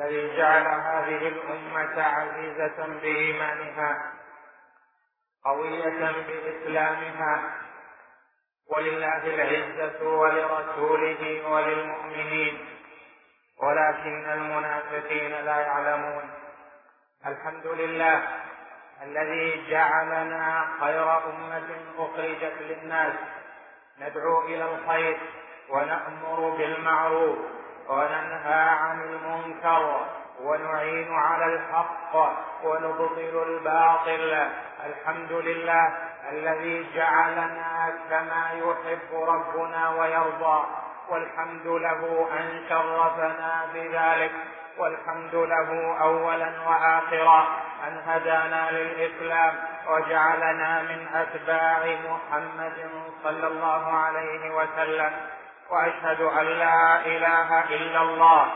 الذي جعل هذه الأمة عزيزة بإيمانها قوية بإسلامها ولله العزة ولرسوله وللمؤمنين ولكن المنافقين لا يعلمون. الحمد لله الذي جعلنا خير أمة أخرجت للناس ندعو إلى الخير ونأمر بالمعروف. وننهى عن المنكر ونعين على الحق ونبطل الباطل. الحمد لله الذي جعلنا كما يحب ربنا ويرضى. والحمد له أن شرفنا بذلك. والحمد له أولا وآخرا أن هدانا للإسلام وجعلنا من أتباع محمد صلى الله عليه وسلم. وأشهد أن لا إله إلا الله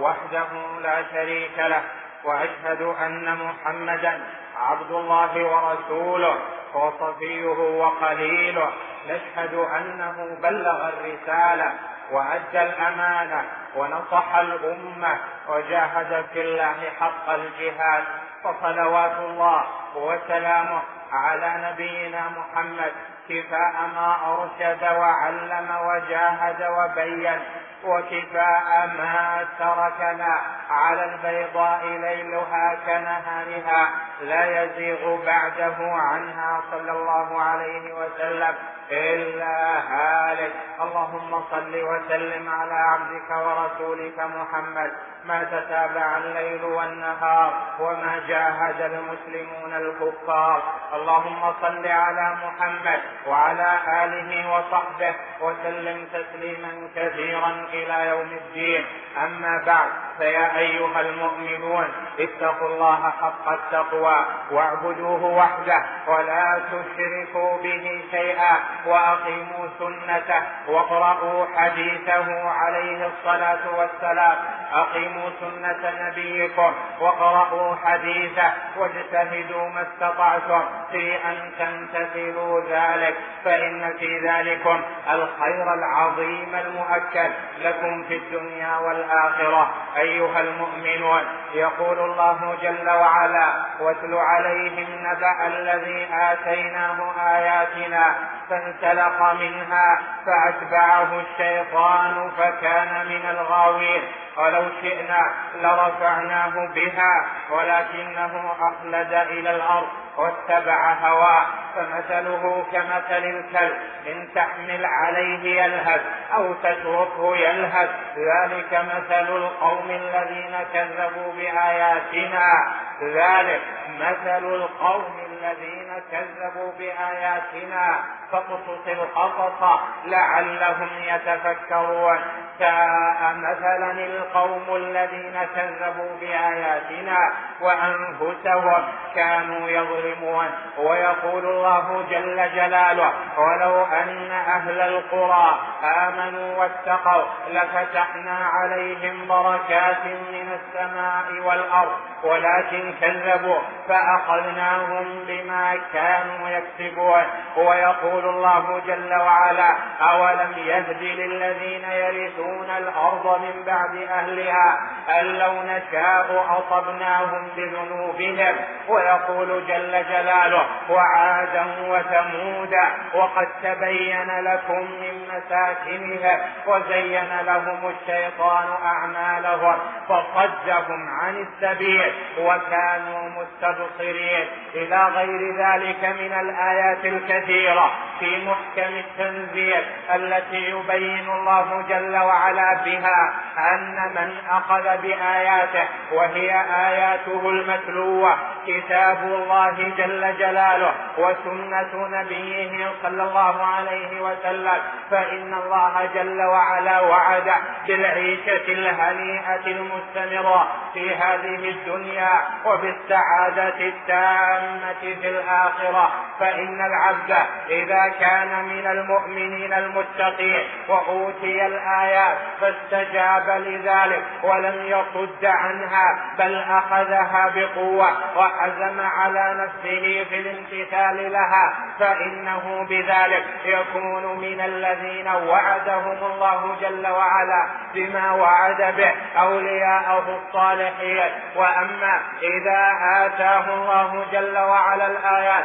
وحده لا شريك له وأشهد أن محمدا عبد الله ورسوله وصفيه وخليله. نشهد أنه بلغ الرسالة وأدى الأمانة ونصح الأمة وجاهد في الله حق الجهاد. فصلوات الله وسلامه على نبينا محمد كفاء ما أرشد وعلم وجاهد وبين وكفاء ما تركنا. على البيضاء ليلها كنهارها. لا يزيغ بعده عنها صلى الله عليه وسلم إلا هالك. اللهم صل وسلم على عبدك ورسولك محمد. ما تتابع الليل والنهار وما جاهد المسلمون الكفار. اللهم صل على محمد وعلى آله وصحبه وسلم تسليما كثيرا إلى يوم الدين. أما بعد فيا أيها المؤمنون اتقوا الله حق التقوى واعبدوه وحده ولا تشركوا به شيئا وأقيموا سنته واقرأوا حديثه عليه الصلاة والسلام. أقيموا سنة نبيكم واقرأوا حديثه واجتهدوا ما استطعتم. في أن تمتثلوا ذلك فإن في ذلكم الخير العظيم المؤكد لكم في الدنيا والآخرة. أيها المؤمنون يقول الله جل وعلا واتل عليهم نبأ الذي آتيناه آياتنا فانسلخ منها فأتبعه الشيطان فكان من الغاوين. ولو شئنا لرفعناه بها ولكنه أخلد إلى الأرض. واتبع هواه فمثله كمثل الكلب إن تحمل عليه يلهث أو تتركه يلهث. ذلك مثل القوم الذين كذبوا بآياتنا. ذلك مثل القوم الذين كذبوا بآياتنا فاقصص القصص لعلهم يتفكرون. ساء مثلا القوم الذين كذبوا بآياتنا وأنفسهم كانوا يظلمون. ويقول الله جل جلاله ولو أن أهل القرى آمنوا واتقوا لفتحنا عليهم بركات من السماء والأرض ولكن كذبوا فأخذناهم بما كانوا يكسبون. ويقول الله جل وعلا أولم يهد للذين يرثون الأرض من بعد أهلها أن لو نشاء أصبناهم بذنوبهم. ويقول جل جلاله وعادا وثمودا وقد تبين لكم من مساكنهم وزين لهم الشيطان أعمالهم فصدهم عن السبيل وكانوا مستبصرين. إلى غير ذلك من الآيات الكثيرة في محكم التنزيل التي يبين الله جل وعلا بها أن من أخذ بآياته وهي آياته المتلوة كتاب الله جل جلاله وسنة نبيه صلى الله عليه وسلم فإن الله جل وعلا وعد بالعيشة الهنيئة المستمرة في هذه الدنيا وبالسعادة التامة في الآخرة. فإن العبد إذا كان من المؤمنين المتقين وأوتي الآيات فاستجاب لذلك ولم يصد عنها بل أخذها بقوة وعزم على نفسه في الامتثال لها فإنه بذلك يكون من الذين وعدهم الله جل وعلا بما وعد به أولياءه الصالحين وأما إذا آتاه الله جل وعلا الآيات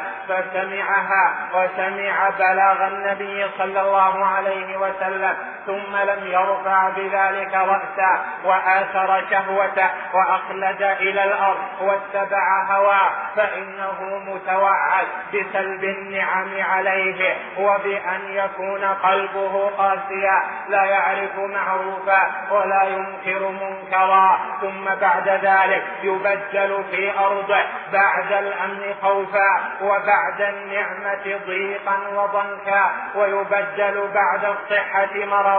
فسمعها وسمع بلاغ النبي صلى الله عليه وسلم. ثم لم يرفع بذلك رأسا وآثر شهوته وأخلد إلى الأرض واتبع هواه فإنه متوعد بسلب النعم عليه وبأن يكون قلبه قاسيا لا يعرف معروفا ولا ينكر منكرا. ثم بعد ذلك يبدل في أرضه بعد الأمن خوفا وبعد النعمة ضيقا وضنكا ويبدل بعد الصحة مرضا.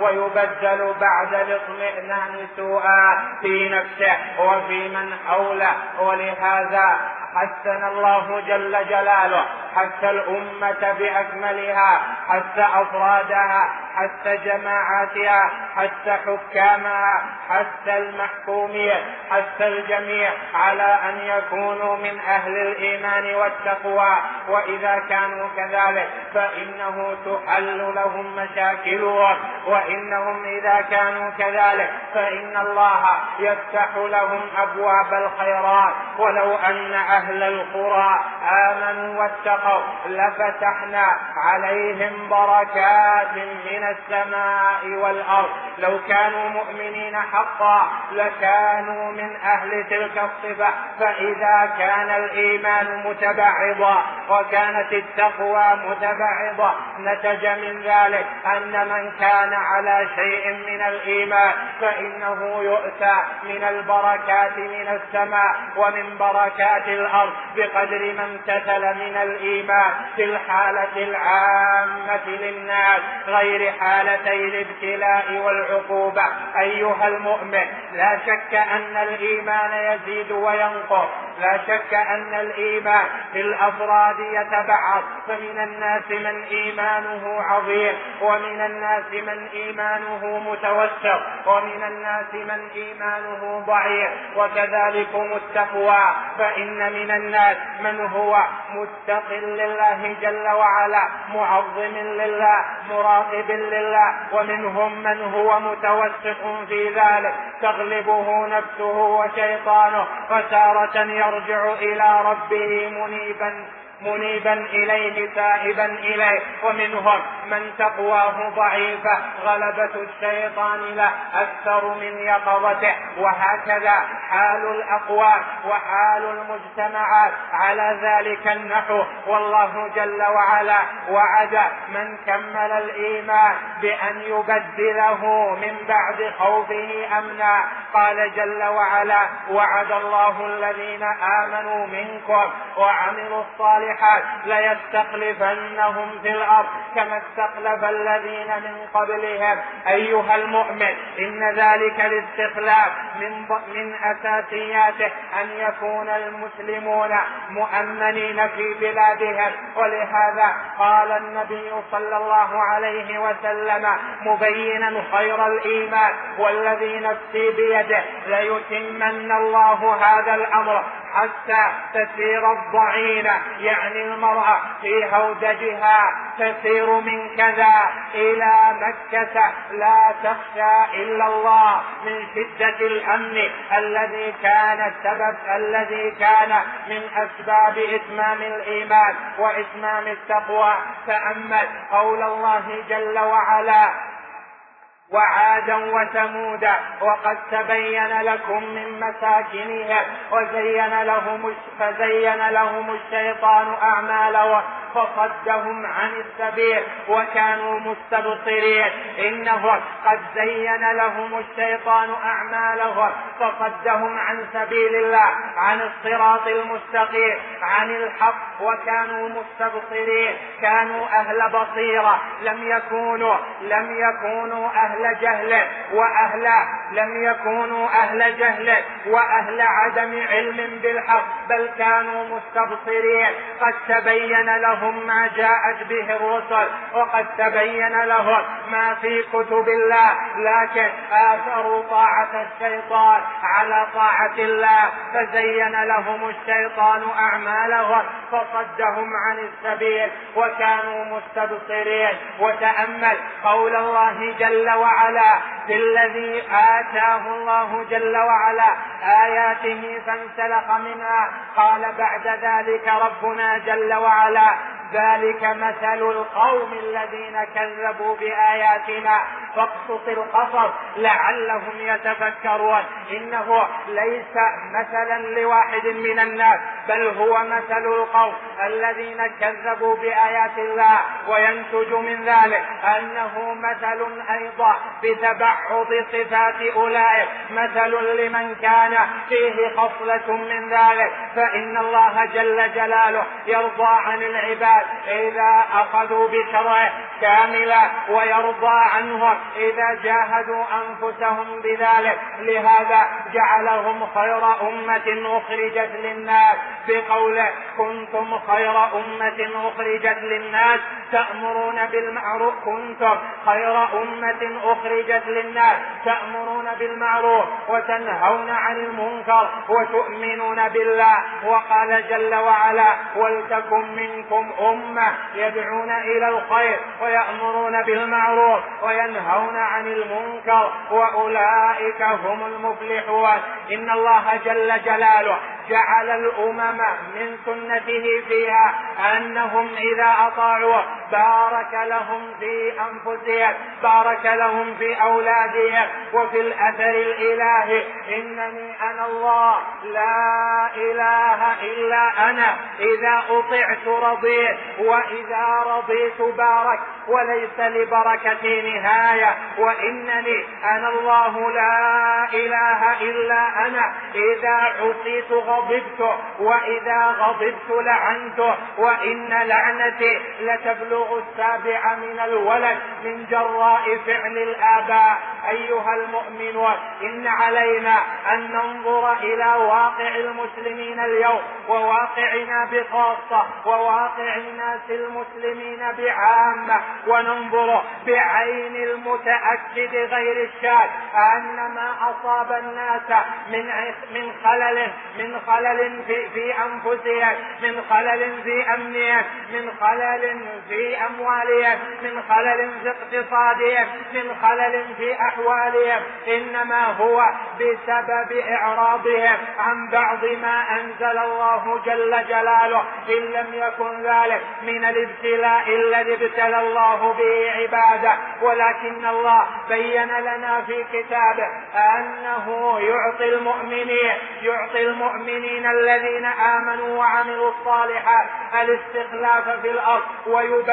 ويبدل بعد الاطمئنان سوءا في نفسه وفي من حوله. ولهذا حسن الله جل جلاله حتى الأمة بأكملها حتى أفرادها حتى جماعاتها حتى حكامها حتى المحكومين حتى الجميع على أن يكونوا من أهل الإيمان والتقوى. وإذا كانوا كذلك فإنه تحل لهم مشاكلهم. وإنهم إذا كانوا كذلك فإن الله يفتح لهم أبواب الخيرات. ولو أن أهل القرى آمنوا واتقوا لفتحنا عليهم بركات من السماء والأرض. لو كانوا مؤمنين حقا لكانوا من أهل تلك الصفة فإذا كان الإيمان متبعضا وكانت التقوى متبعضة نتج من ذلك أن من كان على شيء من الإيمان فإنه يؤتى من البركات من السماء ومن بركات الأرض بقدر ما امتثل من الإيمان في الحالة العامة للناس غير حالتي الابتلاء والعقوبة. أيها المؤمن لا شك أن الإيمان يزيد وينقص. لا شك أن الإيمان في الأفراد يتبعض فمن الناس من إيمانه عظيم ومن الناس من إيمانه متوسط ومن الناس من إيمانه ضعيف وكذلكم التقوى فإن من الناس من هو متق لله جل وعلا معظم لله مراقب لله ومنهم من هو متوسط في ذلك تغلبه نفسه وشيطانه فتارة يرجع إلى ربه منيبا. منيبا إليه تائبا إليه. ومنهم من تقواه ضعيفة غلبة الشيطان له أكثر من يقظته. وهكذا حال الأقوام وحال المجتمعات. على ذلك النحو والله جل وعلا وعد من كمل الإيمان بأن يبدله من بعد خوفه أمنا. قال جل وعلا وعد الله الذين آمنوا منكم وعملوا الصالحات الصالحات ليستخلفنهم في الأرض كما استخلف الذين من قبلهم. أيها المؤمن إن ذلك الاستخلاف من من أساسياته أن يكون المسلمون مؤمنين في بلادهم. ولهذا قال النبي صلى الله عليه وسلم مبينا خير الإيمان والذي نفسي بيده ليتمن الله هذا الأمر. حتى تسير الضعينة يعني المرأة في هودجها تسير من كذا إلى مكة. لا تخشى إلا الله من شدة الأمن الذي كان السبب الذي كان من أسباب إتمام الإيمان وإتمام التقوى. تأمل قول الله جل وعلا وعادا وثمودا وقد تبين لكم من مساكنهم وزين لهم فزين لهم الشيطان أعمالهم فصدهم عن السبيل وكانوا مستبصرين. إنهم قد زين لهم الشيطان أعمالهم فصدهم عن سبيل الله عن الصراط المستقيم عن الحق وكانوا مستبصرين. كانوا أهل بصيرة لم يكونوا لم يكونوا أهل جهل وأهل لم يكونوا أهل جهل وأهل عدم علم بالحق بل كانوا مستبصرين. قد تبين لهم ما جاءت به الرسل وقد تبين لهم ما في كتب الله. لكن آثروا طاعة الشيطان على طاعة الله فزين لهم الشيطان أعمالهم فصدهم عن السبيل وكانوا مستبصرين. وتأمل قول الله جل وعلا في الذي آتاه الله جل وعلا آياته فانسلخ منها. قال بعد ذلك ربنا جل وعلا ذلك مثل القوم الذين كذبوا بآياتنا. فاقصص القصص لعلهم يتفكرون. إنه ليس مثلا لواحد من الناس بل هو مثل القوم الذين كذبوا بآيات الله. وينتج من ذلك أنه مثل أيضا بتبعض صفات أولئك. مثل لمن كان فيه خصلة من ذلك. فإن الله جل جلاله يرضى عن العباد. إذا أخذوا بشرعه كاملا ويرضى عنهم إذا جاهدوا أنفسهم بذلك لهذا جعلهم خير أمة أخرجت للناس بقوله كنتم خير أمة أخرجت للناس تأمرون بالمعروف. كنتم خير أمة أخرجت للناس تأمرون بالمعروف وتنهون عن المنكر وتؤمنون بالله. وقال جل وعلا ولتكن منكم أمة يدعون إلى الخير ويأمرون بالمعروف وينهون عن المنكر وأولئك هم المفلحون. إن الله جل جلاله جعل الأمم من سنته فيها أنهم إذا أطاعوا بارك لهم في أنفسهم بارك لهم في أولادهم وفي الأثر الإلهي. إنني أنا الله لا إله إلا أنا. إذا أطعت رضيت وإذا رضيت بارك. وليس لبركتي نهاية. وإنني أنا الله لا إله إلا أنا. إذا عصيت غضبت وإذا غضبت لعنت. وإن لعنتي لتبلغ السابع من الولد من جراء فعل الآباء. أيها المؤمنون إن علينا أن ننظر إلى واقع المسلمين اليوم وواقعنا بخاصة وواقع الناس المسلمين بعامة. وننظر بعين المتأكد غير الشاك أن ما أصاب الناس من من خلل من خلل في في أنفسهم من خلل في أمنهم من خلل في أموالهم من خلل في اقتصادهم من خلل في أحوالهم إنما هو بسبب إعراضهم عن بعض ما أنزل الله جل جلاله إن لم يكن ذلك من الابتلاء الذي ابتلى الله به عباده. ولكن الله بين لنا في كتابه أنه يعطي المؤمنين يعطي المؤمنين الذين آمنوا وعملوا الصالحات الاستخلاف في الأرض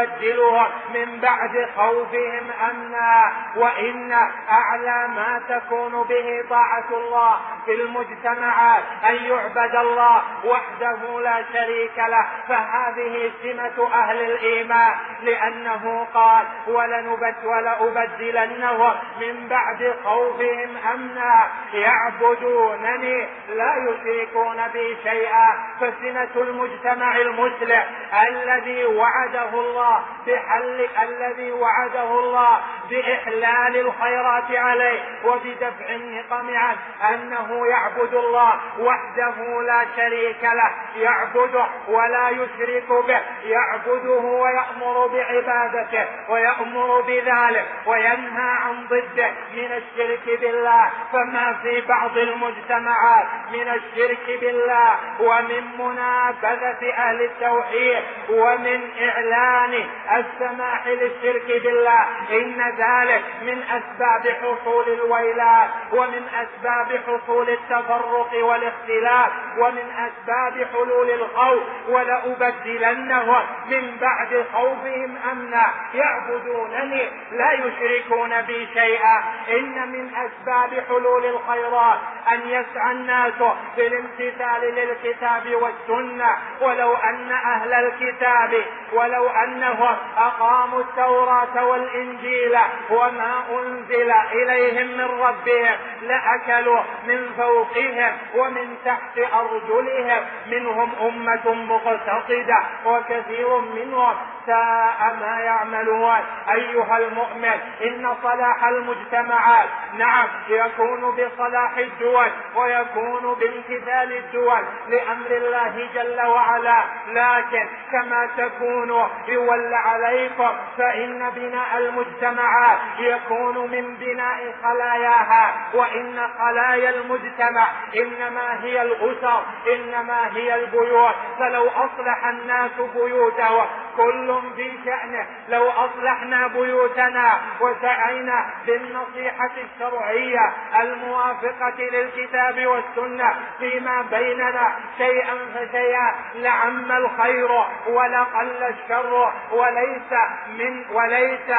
ويبدلهم من بعد خوفهم أمنا وإن أعلى ما تكون به طاعة الله في المجتمعات أن يعبد الله وحده لا شريك له. فهذه سمة أهل الإيمان لأنه قال ولنبت ولأبدلنهم من بعد خوفهم أمنا يعبدونني لا يشركون بي شيئا. فسنة المجتمع المسلم الذي وعده الله بحل الذي وعده الله بإحلال الخيرات عليه وبدفع النقم عنه أنه يعبد الله وحده لا شريك له يعبده ولا يشرك به يعبده ويأمر بعبادته ويأمر بذلك وينهى عن ضده من الشرك بالله. فما في بعض المجتمعات من الشرك بالله ومن منابذة أهل التوحيد ومن إعلان السماح للشرك بالله. إن ذلك من أسباب حصول الويلات ومن أسباب حصول التفرق والاختلاف ومن أسباب حلول الخوف. ولأبدلنهم من بعد خوفهم أمنا. يعبدونني لا يشركون بي شيئا. إن من أسباب حلول الخيرات أن يسعى الناس بالامتثال للكتاب والسنة. ولو أن أهل الكتاب ولو أنهم أقاموا التوراة والإنجيل وما أنزل إليهم من ربهم لأكلوا من فوقهم ومن تحت أرجلهم. منهم أمة مقتصدة وكثير منهم ساء ما يعملون. أيها المؤمن إن صلاح المجتمعات نعم يكون بصلاح الدول ويكون بامتثال الدول لأمر الله جل وعلا. لكن كما تكون يولى عليكم فإن بناء المجتمعات يكون من بناء خلاياها وإن خلايا المجتمع إنما هي الأسر إنما هي البيوت. فلو أصلح الناس بيوتهم كل في شأنه. لو أصلحنا بيوتنا وسعينا بالنصيحة الشرعية الموافقة للكتاب والسنة فيما بيننا شيئا فشيئا لعم الخير ولقل الشر. وليس من وليس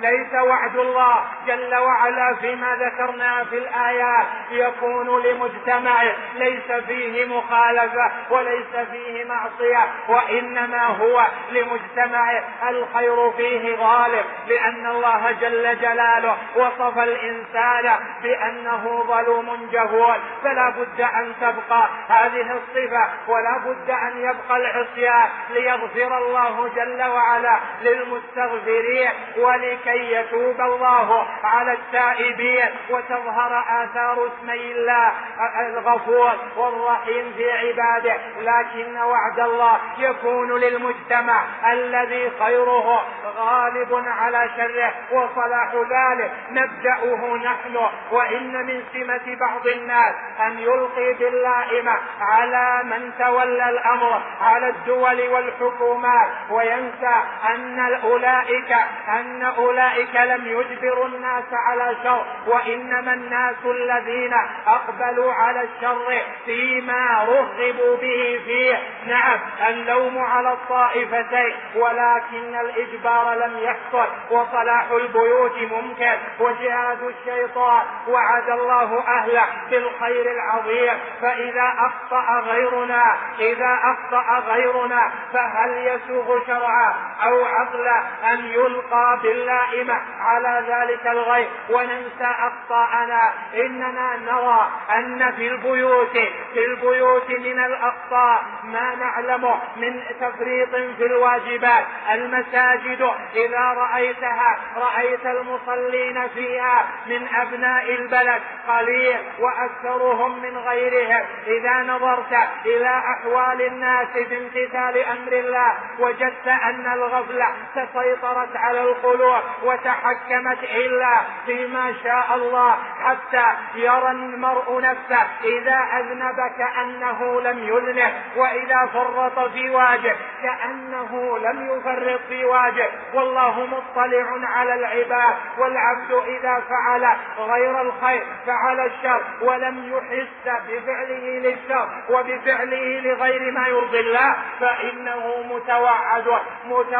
ليس وعد الله جل وعلا فيما ذكرنا في الآيات يكون لمجتمع ليس فيه مخالفة وليس فيه معصية وإنما هو لمجتمع الخير فيه غالب لأن الله جل جلاله وصف الإنسان بأنه ظلوم جهول فلا بد أن تبقى هذه الصفة ولا بد أن يبقى العصيان ليغفر الله جل وعلا للمستغفرين ولكي يتوب الله على التائبين. وتظهر آثار اسمي الله الغفور والرحيم في عباده. لكن وعد الله يكون للمجتمع الذي خيره غالب على شره. وصلاح ذلك نبدأه نحن. وإن من سمة بعض الناس أن يلقي باللائمة على من تولى الأمر على الدول والحكومات. وينسى أن أولئك أن أولئك لم يجبروا الناس على شر وإنما الناس الذين أقبلوا على الشر فيما رغبوا به فيه. نعم اللوم على الطائفتين ولكن الإجبار لم يحصل وصلاح البيوت ممكن وجهاد الشيطان وعد الله أهله بالخير العظيم. فإذا أخطأ غيرنا إذا أخطأ غيرنا فهل يسوغ شرعا أو عقلا أن يلقى باللائمة على ذلك الغير وننسى أخطاءنا. إننا نرى أن في البيوت في البيوت من الأخطاء ما نعلمه من تفريط في الواجبات. المساجد إذا رأيتها رأيت المصلين فيها من أبناء البلد قليل وأكثرهم من غيرهم. إذا نظرت إلى أحوال الناس في امتثال أمر الله وجدت أن الغفلة تسيطرت على القلوب وتحكمت إلا فيما شاء الله حتى يرى المرء نفسه إذا أذنب كأنه لم يذنب وإذا فرط في واجب كأنه لم يفرط في واجب والله مطلع على العباد والعبد إذا فعل غير الخير فعل الشر ولم يحس بفعله للشر وبفعله لغير ما يرضي الله فإنه متوعد متوعد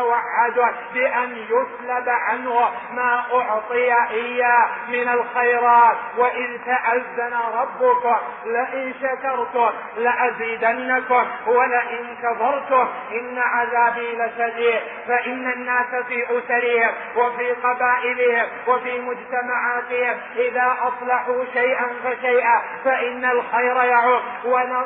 بأن يسلب عنه ما أعطي إياه من الخيرات. وإذ تأذن ربكم لئن شكرتم لأزيدنكم ولئن كفرتم إن عذابي لشديد. فإن الناس في أسرهم وفي قبائلهم وفي مجتمعاتهم إذا أصلحوا شيئا فشيئا فإن الخير يعم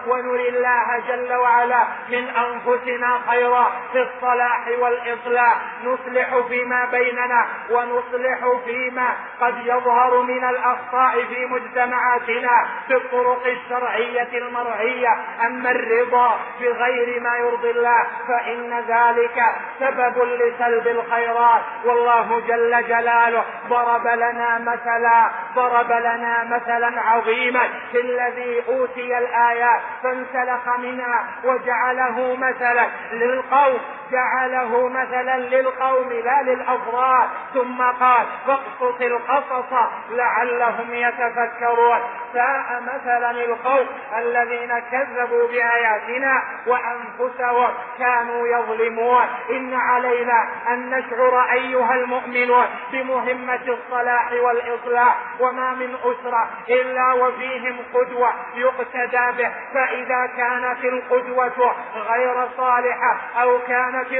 ونري الله جل وعلا من أنفسنا خيرا في الصلاح والإصلاح نصلح فيما بيننا ونصلح فيما قد يظهر من الأخطاء في مجتمعاتنا في الطرق الشرعية المرعية أما الرضا بغير ما يرضي الله فإن ذلك سبب لسلب الخيرات. والله جل جلاله ضرب لنا مثلا ضرب لنا مثلا عظيما. في الذي أوتي الآيات فانسلخ منها وجعله مثلا. للقوم جعله مثلا للقوم لا للأفراد. ثم قال فاقصص القصص لعلهم يتفكرون. ساء مثلا القوم الذين كذبوا بآياتنا وأنفسهم كانوا يظلمون. إن علينا أن نشعر أيها المؤمنون بمهمة الصلاح والإصلاح وما من أسرة إلا وفيهم قدوة يقتدى به. فإذا كانت القدوة غير صالحة أو كانت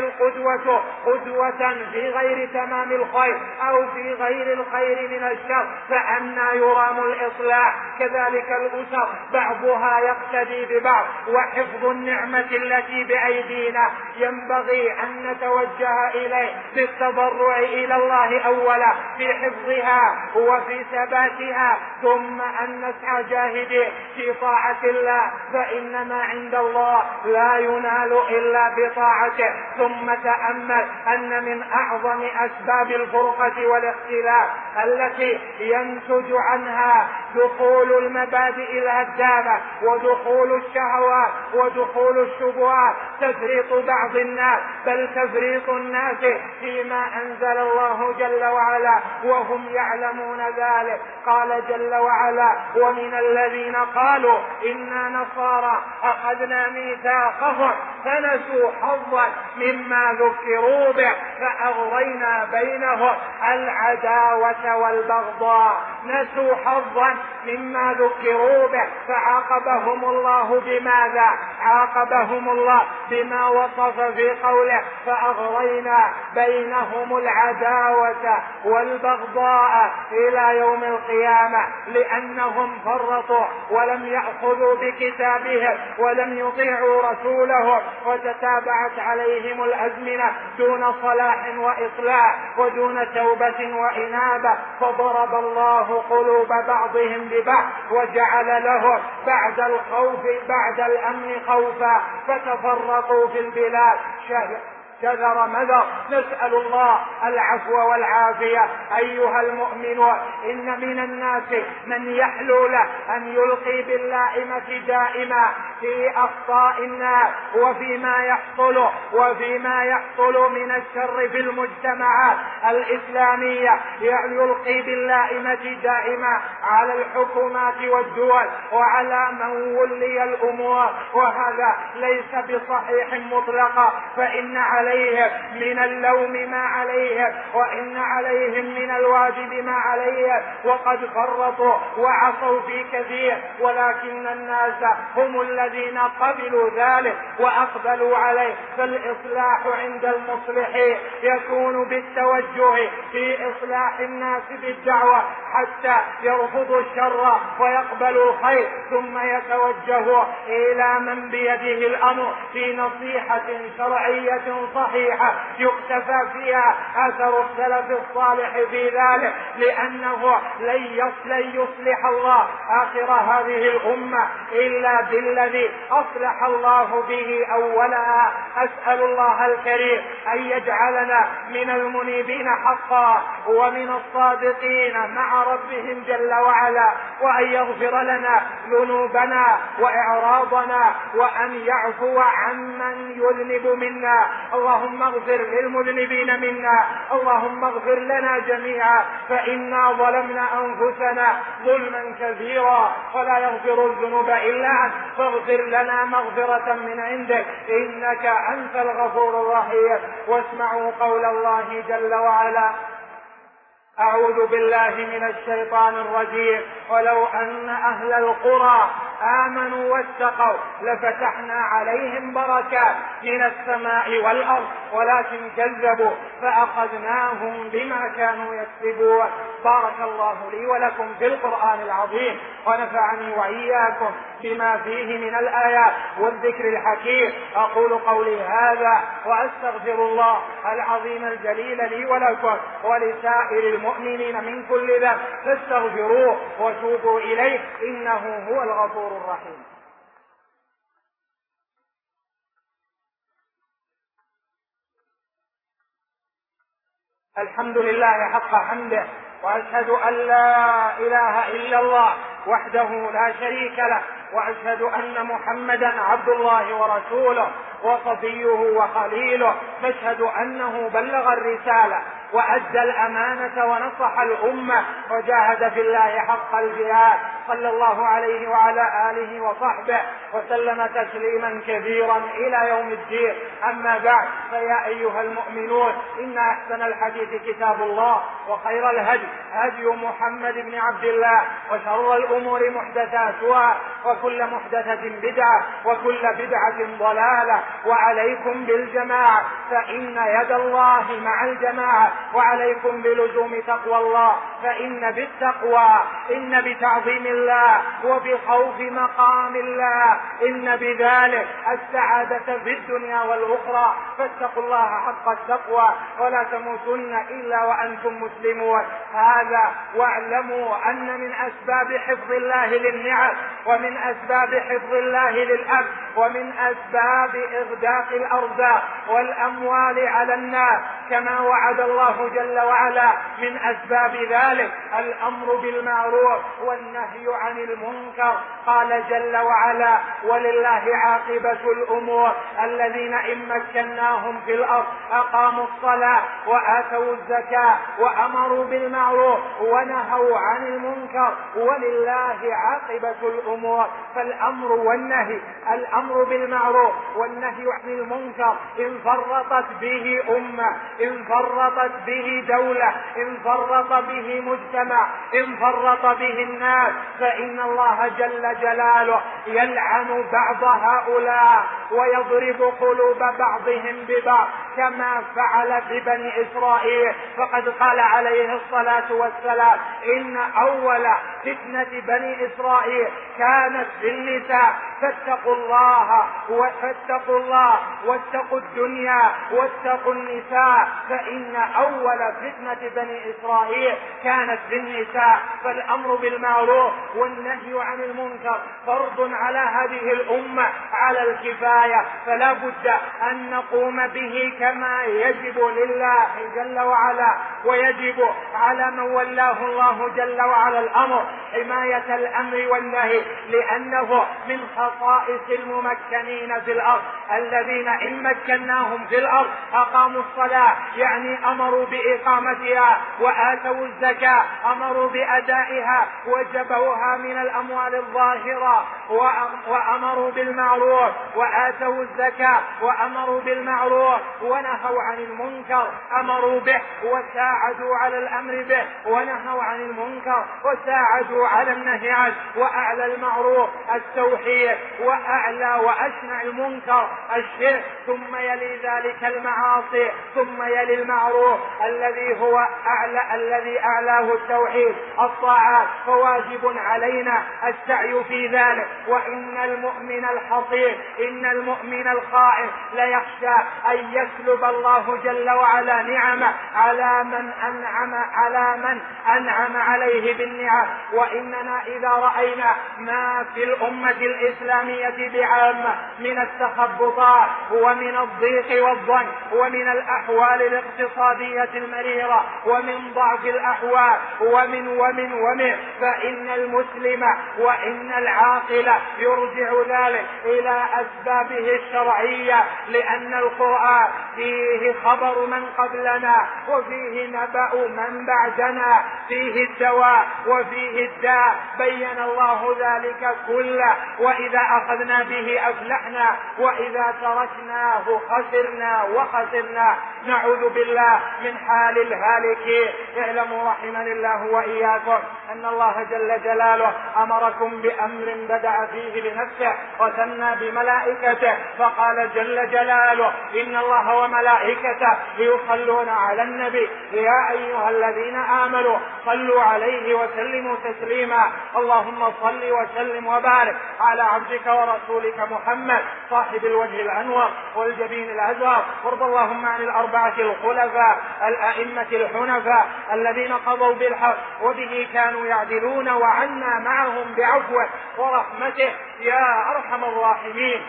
القدوة قدوة في غير تمام الخير أو في غير الخير من الشر فأنا يرام الإصلاح كذلك الأسر. بعضها يقتدي ببعض وحفظ النعمة التي بأيدينا. ينبغي أن نتوجه إليه بالتضرع إلى الله أولا في حفظها وفي ثباتها ثم أن نسعى جاهدين. في طاعة الله فإن ما عند الله لا ينال إلا بطاعته. ثم تأمل أن من أعظم أسباب الفرقة والاختلاف التي ينتج عنها دخول المبادئ الهدامة ودخول الشهوات ودخول الشبهات تفريط بعض الناس بل تفريط الناس فيما أنزل الله جل وعلا وهم يعلمون ذلك. قال جل وعلا ومن الذين قالوا إنا نصارى أخذنا ميثاقهم فنسوا حظا مما ذكروا به فأغرينا بينهم العداوة والبغضاء. نسوا حظا مما ذكروا به فعاقبهم الله بماذا؟ عاقبهم الله بما وصف في قوله فأغرينا بينهم العداوة والبغضاء إلى يوم القيامة لأنهم فرطوا ولم يأخذوا بكتابهم ولم يطيعوا رسولهم وتتابعت عليهم الأزمنة دون صلاح وإصلاح ودون توبة وإنابة. فضرب الله قلوب بعضهم ببعض وجعل لهم بعد الخوف بعد الأمن خوفا. فتفرقوا في البلاد. شذر مذر. نسأل الله العفو والعافية. أيها المؤمنون إن من الناس من يحلو له أن يلقي باللائمة دائما في أخطاء الناس وفيما يحصل وفيما يحصل من الشر في المجتمعات الإسلامية. يلقي باللائمة دائما على الحكومات والدول وعلى من ولي الأمور. وهذا ليس بصحيح مطلقا. فإن عليه عليهم من اللوم ما عليهم وإن عليهم من الواجب ما عليهم وقد فرطوا وعصوا في كثير ولكن الناس هم الذين قبلوا ذلك وأقبلوا عليه. فالإصلاح عند المصلحين يكون بالتوجه في إصلاح الناس بالدعوة حتى يرفضوا الشر ويقبلوا الخير ثم يتوجهوا إلى من بيده الأمر في نصيحة شرعية صحيحة يقتفى فيها أثر السلف الصالح في ذلك لأنه لن يصلح الله آخر هذه الأمة إلا بالذي أصلح الله به أولها أسأل الله الكريم أن يجعلنا من المنيبين حقا ومن الصادقين مع ربهم جل وعلا وأن يغفر لنا ذنوبنا وإعراضنا وأن يعفو عمن يذنب منا. اللهم اغفر للمذنبين منا اللهم اغفر لنا جميعا فإنا ظلمنا أنفسنا ظلما كثيرا ولا يغفر الذنوب إلا أنت. فاغفر لنا مغفرة من عندك إنك أنت الغفور الرحيم. واسمعوا قول الله جل وعلا أعوذ بالله من الشيطان الرجيم ولو أن أهل القرى آمنوا واتقوا. لفتحنا عليهم بركات من السماء والأرض ولكن كذبوا فأخذناهم بما كانوا يكسبون. بارك الله لي ولكم في القرآن العظيم ونفعني وإياكم بما فيه من الآيات والذكر الحكيم. أقول قولي هذا وأستغفر الله العظيم الجليل لي ولكم ولسائر المؤمنين من كل ذنب. فاستغفروه وتوبوا إليه إنه هو الغفور الرحيم. الحمد لله حق حمده وأشهد أن لا إله إلا الله وحده لا شريك له وأشهد أن محمدا عبد الله ورسوله وصفيه وخليله نشهد أنه بلغ الرسالة. وأدى الأمانة ونصح الأمة وجاهد في الله حق الجهاد صلى الله عليه وعلى آله وصحبه وسلم تسليما كثيرا إلى يوم الدين. أما بعد فيا أيها المؤمنون إن أحسن الحديث كتاب الله وخير الهدي هدي محمد بن عبد الله وشر الأمور محدثاتها وكل محدثة بدعة وكل بدعة ضلالة. وعليكم بالجماعة فإن يد الله مع الجماعة. وعليكم بلزوم تقوى الله فإن بالتقوى إن بتعظيم الله وبخوف مقام الله إن بذلك السعادة في الدنيا والأخرى. فاتقوا الله حق التقوى ولا تموتن إلا وأنتم مسلمون. هذا واعلموا أن من أسباب حفظ الله للنعم ومن أسباب حفظ الله للأب ومن أسباب إغداق الأرزاق والأموال على الناس كما وعد الله جل وعلا من أسباب ذلك الأمر بالمعروف والنهي عن المنكر. قال جل وعلا ولله عاقبة الأمور الذين إن مكناهم في الأرض أقاموا الصلاة وآتوا الزكاة وأمروا بالمعروف ونهوا عن المنكر. ولله عاقبة الأمور فالأمر والنهي الأمر بالمعروف والنهي عن المنكر إن فرطت به أمة إن فرطت به دولة إن فرط به مجتمع إن فرط به الناس فإن الله جل جلاله يلعن بعض هؤلاء ويضرب قلوب بعضهم ببعض كما فعل ببني إسرائيل. فقد قال عليه الصلاة والسلام إن أول فتنة بني إسرائيل كانت في النساء. فاتقوا الله واتقوا الله واتقوا الدنيا واتقوا النساء فإن أول فتنة بني إسرائيل كانت في النساء فالأمر بالمعروف والنهي عن المنكر فرض على هذه الأمة على الكفاية. فلا بد أن نقوم به كما يجب لله جل وعلا ويجب على من ولاه الله جل وعلا الأمر حماية الأمر والنهي لأنه من خصائص الممكنين في الأرض. الذين إن مكناهم في الأرض أقاموا الصلاة يعني أمروا بإقامتها وآتوا الزكاة أمروا بأدائها وجبوها من الأموال الظاهرة وأمروا بالمعروف وآتوا الزكاة وأمروا بالمعروف ونهوا عن المنكر أمروا به وساعدوا على الأمر به ونهوا عن المنكر وساعدوا على النهي عنه وأعلى المعروف التوحيد وأعلى وأشنع المنكر الشرك ثم يلي ذلك المعاصي ثم يلي المعروف الذي هو أعلى الذي أعلاه التوحيد الطاعات فواجب علينا السعي في ذلك. وإن المؤمن الحصير إن المؤمن الخائف ليخشى أن يسلب الله جل وعلا نعمه على من أنعم على من أنعم عليه بالنعم. وإننا إذا رأينا ما في الأمة الإسلامية بعامة من التخبطات ومن الضيق والظن ومن الأحوال الاقتصادية المريرة ومن ضعف الأحوال ومن ومن ومن فإن المسلم وإن العاقل يرجع ذلك إلى أسبابه الشرعية لأن القرآن فيه خبر من قبلنا وفيه نبأ من بعدنا فيه الدواء وفيه الداء بين الله ذلك كله وإذا أخذنا به أفلحنا وإذا تركناه خسرنا وخسرنا نعوذ بالله من حال الهالكين اعلموا رحمني الله وإياكم أن الله جل جلاله أمركم بأمر بدأ فيه بنفسه وثنى بملائكته فقال جل جلاله إن الله وملائكته يصلون على النبي. يا أيها الذين آمنوا صلوا عليه وسلموا تسليما. اللهم صل وسلم وبارك على عبدك ورسولك محمد صاحب الوجه الأنور والجبين الأزهر وارض اللهم عن الأربعة الخلفاء. الأئمة الحنفاء الذين قضوا بالحق وبه كانوا يعدلون وعنا معهم بعفوة ورحمته. يا أرحم الراحمين.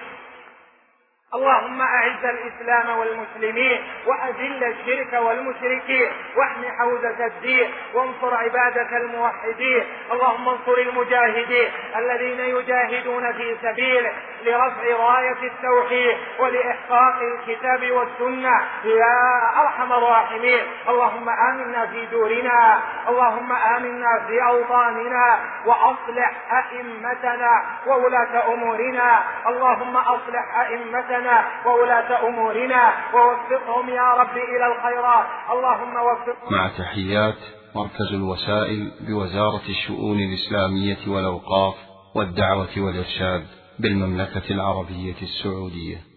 اللهم أعز الإسلام والمسلمين وأذل الشرك والمشركين واحم حوزة الدين وانصر عبادك الموحدين. اللهم انصر المجاهدين الذين يجاهدون في سبيلك لرفع راية التوحيد ولإحقاق الكتاب والسنة. يا أرحم الراحمين. اللهم آمنا في دورنا. اللهم آمنا في أوطاننا. وأصلح أئمتنا وولاة أمورنا. اللهم أصلح أئمتنا وولاة أمورنا ووفقهم يا رب إلى الخيرات. اللهم وفقهم مع تحيات مركز الوسائل بوزارة الشؤون الإسلامية والأوقاف والدعوة والإرشاد بالمملكة العربية السعودية.